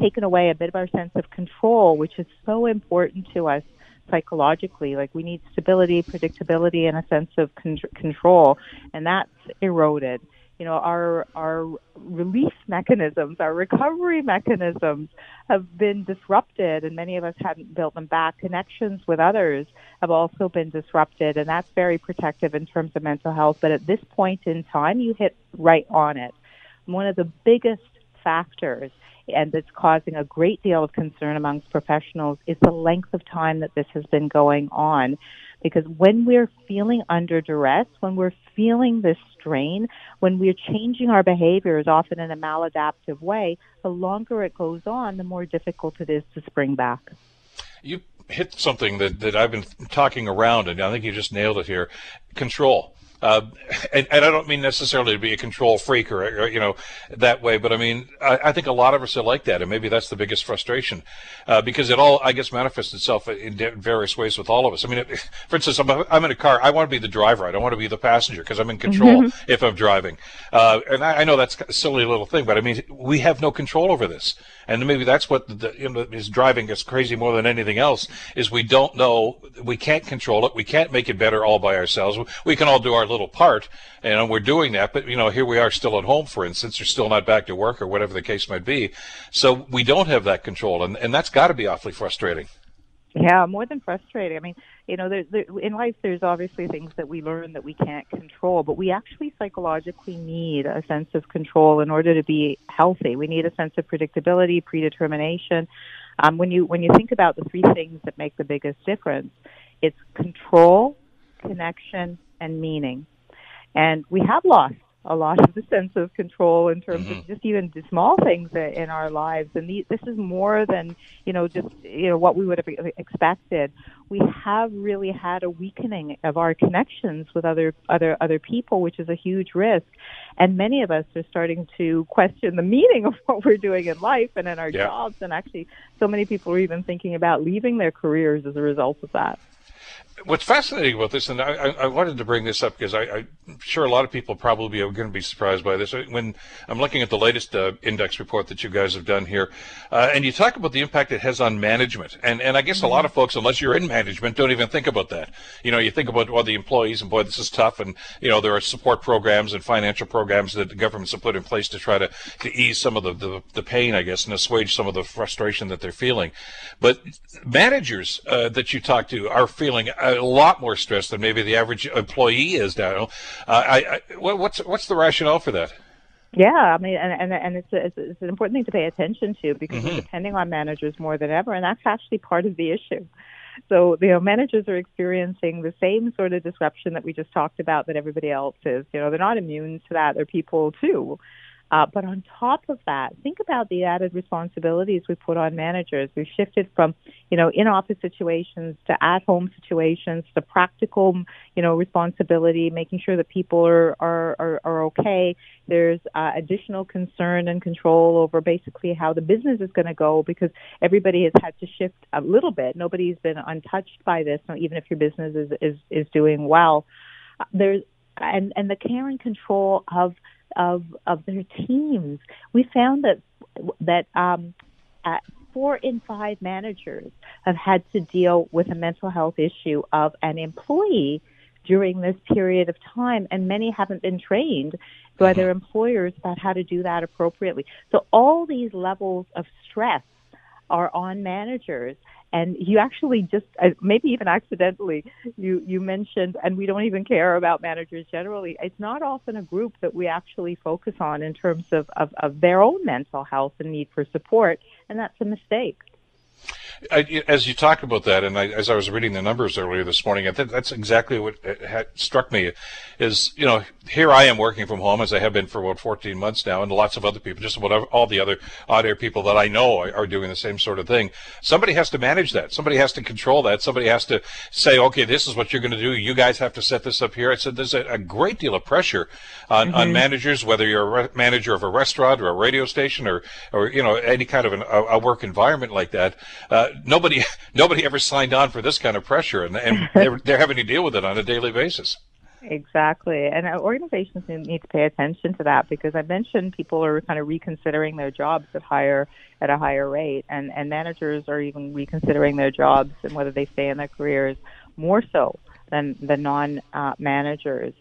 S7: taken away a bit of our sense of control, which is so important to us psychologically. Like we need stability, predictability, and a sense of con- control, and that's eroded you know, our our release mechanisms, our recovery mechanisms have been disrupted, and many of us hadn't built them back. Connections with others have also been disrupted, and that's very protective in terms of mental health. But at this point in time, you hit right on it. One of the biggest factors and that's causing a great deal of concern amongst professionals is the length of time that this has been going on. Because when we're feeling under duress, when we're feeling this strain, when we're changing our behaviors, often in a maladaptive way, the longer it goes on, the more difficult it is to spring back.
S1: You hit something that, that I've been talking around, and I think you just nailed it here control. Uh, and, and, I don't mean necessarily to be a control freak or, or you know that way, but I mean I, I, think a lot of us are like that, and maybe that's the biggest frustration uh, because it all I guess manifests itself in various ways with all of us. I mean, it, for instance, I'm, I'm in a car. I want to be the driver. I don't want to be the passenger because I'm in control mm-hmm. if I'm driving. Uh, and I, I, know that's a silly little thing, but I mean we have no control over this, and maybe that's what the, you know, is driving us crazy more than anything else. Is we don't know, we can't control it, we can't make it better all by ourselves. We can all do our little part, and we're doing that. But you know, here we are still at home, for instance, or still not back to work, or whatever the case might be. So we don't have that control, and and that's got to be awfully frustrating.
S7: Yeah, more than frustrating. I mean, you know, there, there, in life, there's obviously things that we learn that we can't control, but we actually psychologically need a sense of control in order to be healthy. We need a sense of predictability, predetermination. Um, when you when you think about the three things that make the biggest difference, it's control, connection, and meaning. And we have lost a lot of the sense of control in terms mm-hmm. of just even the small things in our lives. And these, this is more than you know just you know what we would have expected. We have really had a weakening of our connections with other other other people, which is a huge risk. And many of us are starting to question the meaning of what we're doing in life and in our yeah. jobs. And actually, so many people are even thinking about leaving their careers as a result of that
S1: what's fascinating about this, and I, I, wanted to bring this up because I, am sure a lot of people probably are going to be surprised by this. When I'm looking at the latest uh, index report that you guys have done here, uh, and you talk about the impact it has on management, and and I guess a lot of folks, unless you're in management, don't even think about that. You know, you think about well, the employees, and boy, this is tough, and you know there are support programs and financial programs that the governments have put in place to try to, to ease some of the, the, the pain, I guess, and assuage some of the frustration that they're feeling. But managers uh, that you talk to are feeling a lot more stress than maybe the average employee is now. Uh, I, I, what's what's the rationale for that?
S7: Yeah, I mean, and and, and it's, a, it's an important thing to pay attention to because mm-hmm. we're depending on managers more than ever, and that's actually part of the issue. So, you know, managers are experiencing the same sort of disruption that we just talked about that everybody else is. You know, they're not immune to that. They're people too. Uh, but on top of that, think about the added responsibilities we put on managers. We've shifted from, you know, in-office situations to at-home situations to practical, you know, responsibility, making sure that people are are are, are okay. There's uh, additional concern and control over basically how the business is going to go because everybody has had to shift a little bit. Nobody's been untouched by this, even if your business is is is doing well. Uh, there's and and the care and control of of of their teams. We found that that um, four in five managers have had to deal with a mental health issue of an employee during this period of time, and many haven't been trained by their mm-hmm. employers about how to do that appropriately. So all these levels of stress are on managers and you actually just uh, maybe even accidentally you you mentioned and we don't even care about managers generally it's not often a group that we actually focus on in terms of of, of their own mental health and need for support and that's a mistake
S1: I, as you talk about that, and I, as I was reading the numbers earlier this morning, I think that's exactly what had struck me. Is you know here I am working from home as I have been for about 14 months now, and lots of other people, just about all the other odd air people that I know are, are doing the same sort of thing. Somebody has to manage that. Somebody has to control that. Somebody has to say, okay, this is what you're going to do. You guys have to set this up here. I said there's a, a great deal of pressure on, mm-hmm. on managers, whether you're a re- manager of a restaurant or a radio station or or you know any kind of an, a, a work environment like that. Uh, uh, nobody nobody ever signed on for this kind of pressure, and, and they're, they're having to deal with it on a daily basis.
S7: Exactly. And organizations need to pay attention to that because I mentioned people are kind of reconsidering their jobs at higher at a higher rate and, and managers are even reconsidering their jobs and whether they stay in their careers more so than the non uh, managers.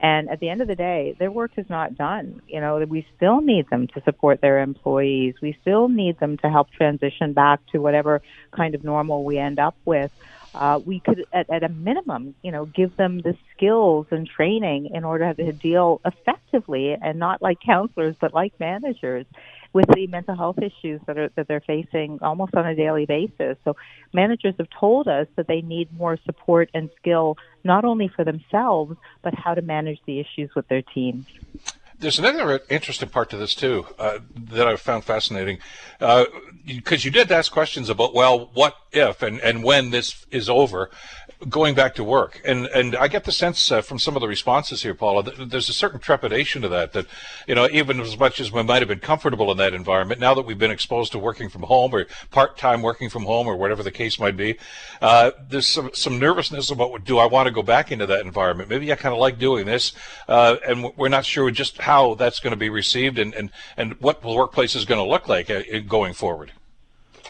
S7: And at the end of the day, their work is not done. You know, we still need them to support their employees. We still need them to help transition back to whatever kind of normal we end up with uh, we could, at, at a minimum, you know, give them the skills and training in order to deal effectively and not like counselors, but like managers with the mental health issues that are that they're facing almost on a daily basis. So managers have told us that they need more support and skill not only for themselves but how to manage the issues with their teams.
S1: There's another interesting part to this too uh, that I found fascinating, because uh, you did ask questions about well, what if and, and when this is over, going back to work. And and I get the sense uh, from some of the responses here, Paula, that there's a certain trepidation to that. That you know, even as much as we might have been comfortable in that environment, now that we've been exposed to working from home or part-time working from home or whatever the case might be, uh, there's some some nervousness about do I want to go back into that environment? Maybe I kind of like doing this, uh, and we're not sure just how that's going to be received and and and what the workplace is going to look like uh, going forward.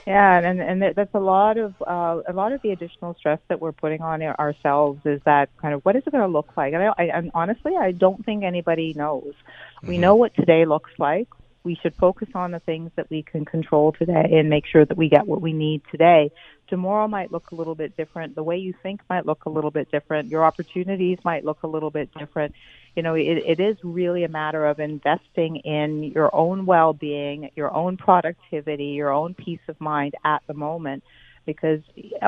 S7: Yeah, and and that's a lot of uh, a lot of the additional stress that we're putting on ourselves is that kind of what is it going to look like? And, I, I, and honestly, I don't think anybody knows. Mm-hmm. We know what today looks like. We should focus on the things that we can control today and make sure that we get what we need today. Tomorrow might look a little bit different. The way you think might look a little bit different. Your opportunities might look a little bit different you know, it, it is really a matter of investing in your own well-being, your own productivity, your own peace of mind at the moment, because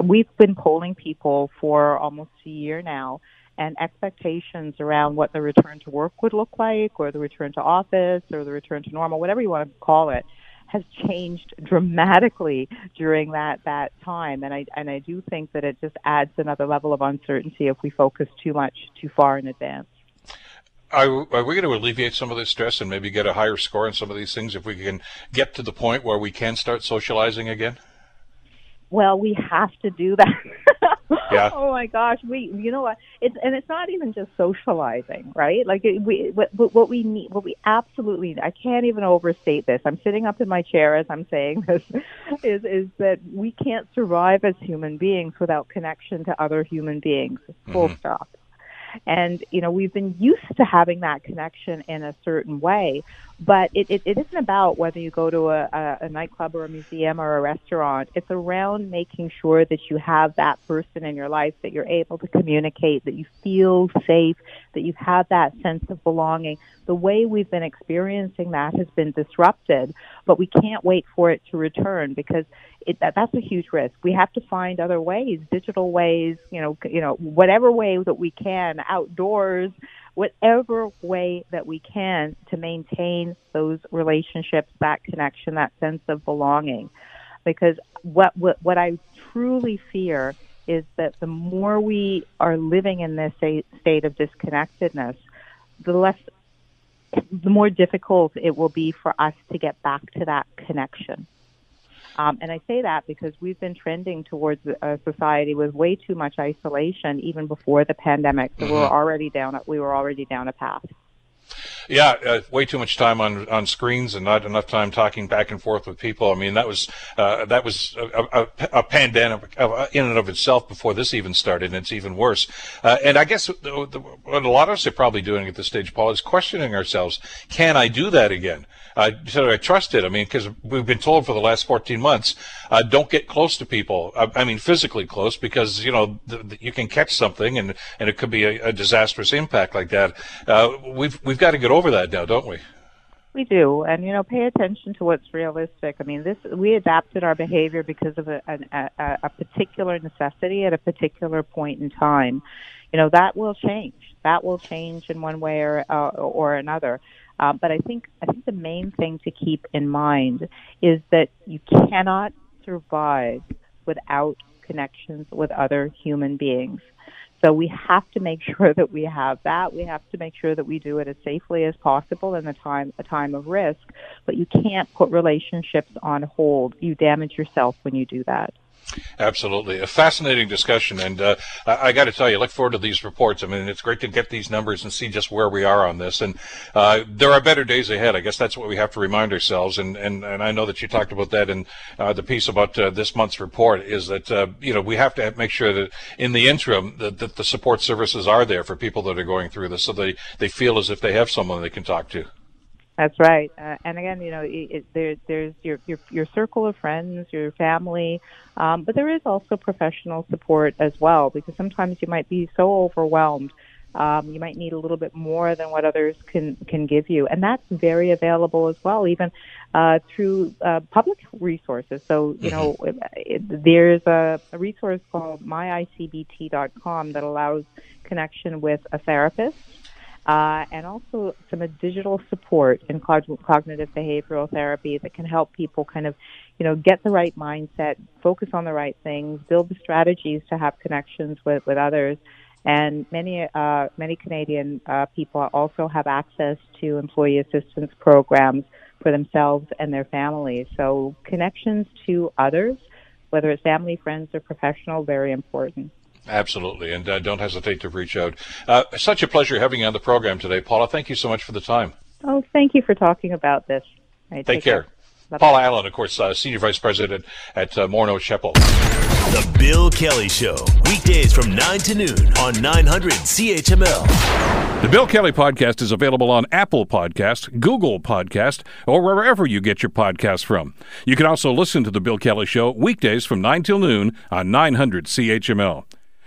S7: we've been polling people for almost a year now, and expectations around what the return to work would look like, or the return to office, or the return to normal, whatever you want to call it, has changed dramatically during that that time and I and I do think that it just adds another level of uncertainty if we focus too much too far in advance.
S1: Are, are, we going to alleviate some of this stress and maybe get a higher score on some of these things if we can get to the point where we can start socializing again?
S7: Well, we have to do that.
S1: yeah.
S7: Oh my gosh, we you know what? It's and it's not even just socializing, right? Like it, we what, what we need, what we absolutely need. I can't even overstate this. I'm sitting up in my chair as I'm saying this is is that we can't survive as human beings without connection to other human beings. Full mm-hmm. stop. And, you know, we've been used to having that connection in a certain way, but it, it, it isn't about whether you go to a, a, a nightclub or a museum or a restaurant. It's around making sure that you have that person in your life, that you're able to communicate, that you feel safe, that you have that sense of belonging. The way we've been experiencing that has been disrupted, but we can't wait for it to return because it, that, that's a huge risk. We have to find other ways, digital ways, you know, you know, whatever way that we can, outdoors, whatever way that we can to maintain those relationships, that connection, that sense of belonging. Because what what, what I truly fear is that the more we are living in this state of disconnectedness, the less the more difficult it will be for us to get back to that connection. Um, and I say that because we've been trending towards a society with way too much isolation even before the pandemic. So mm-hmm. we were already down. A, we were already down a path.
S1: Yeah, uh, way too much time on on screens and not enough time talking back and forth with people. I mean, that was uh, that was a, a, a, pandemic in and of itself before this even started, and it's even worse. Uh, and I guess the, the, what a lot of us are probably doing at this stage, Paul, is questioning ourselves: Can I do that again? I said I trust it. I mean, because we've been told for the last 14 months, uh, don't get close to people. I, I mean, physically close, because you know you can catch something, and and it could be a, a disastrous impact like that. Uh, we've we've got to get over that now, don't we?
S7: We do, and you know, pay attention to what's realistic. I mean, this we adapted our behavior because of a, a, a particular necessity at a particular point in time. You know, that will change. That will change in one way or uh, or another. Uh, but I think I think the main thing to keep in mind is that you cannot survive without connections with other human beings. So we have to make sure that we have that. We have to make sure that we do it as safely as possible in the time a time of risk. But you can't put relationships on hold. You damage yourself when you do that.
S1: Absolutely. A fascinating discussion. And uh, I, I got to tell you, look forward to these reports. I mean, it's great to get these numbers and see just where we are on this. And uh, there are better days ahead. I guess that's what we have to remind ourselves. And, and, and I know that you talked about that in uh, the piece about uh, this month's report is that, uh, you know, we have to make sure that in the interim that, that the support services are there for people that are going through this so they, they feel as if they have someone they can talk to.
S7: That's right. Uh, and again, you know, it, it, there, there's your, your your circle of friends, your family, um, but there is also professional support as well because sometimes you might be so overwhelmed. Um, you might need a little bit more than what others can can give you, and that's very available as well, even uh, through uh, public resources. So you know, it, it, there's a, a resource called myicbt.com that allows connection with a therapist uh, and also some digital support in cognitive behavioral therapy that can help people kind of, you know, get the right mindset, focus on the right things, build the strategies to have connections with, with others. And many uh, many Canadian uh, people also have access to employee assistance programs for themselves and their families. So connections to others, whether it's family, friends, or professional, very important.
S1: Absolutely, and uh, don't hesitate to reach out. Uh, such a pleasure having you on the program today, Paula. Thank you so much for the time.
S7: Oh, thank you for talking about this.
S1: Right, take, take, care. care. Paula Allen, of course, uh, Senior Vice President at uh, Morneau Shepell.
S2: The Bill Kelly Show, weekdays from 9 to noon on 900 CHML.
S1: The Bill Kelly Podcast is available on Apple Podcast, Google Podcast, or wherever you get your podcasts from. You can also listen to The Bill Kelly Show weekdays from 9 till noon on 900 CHML.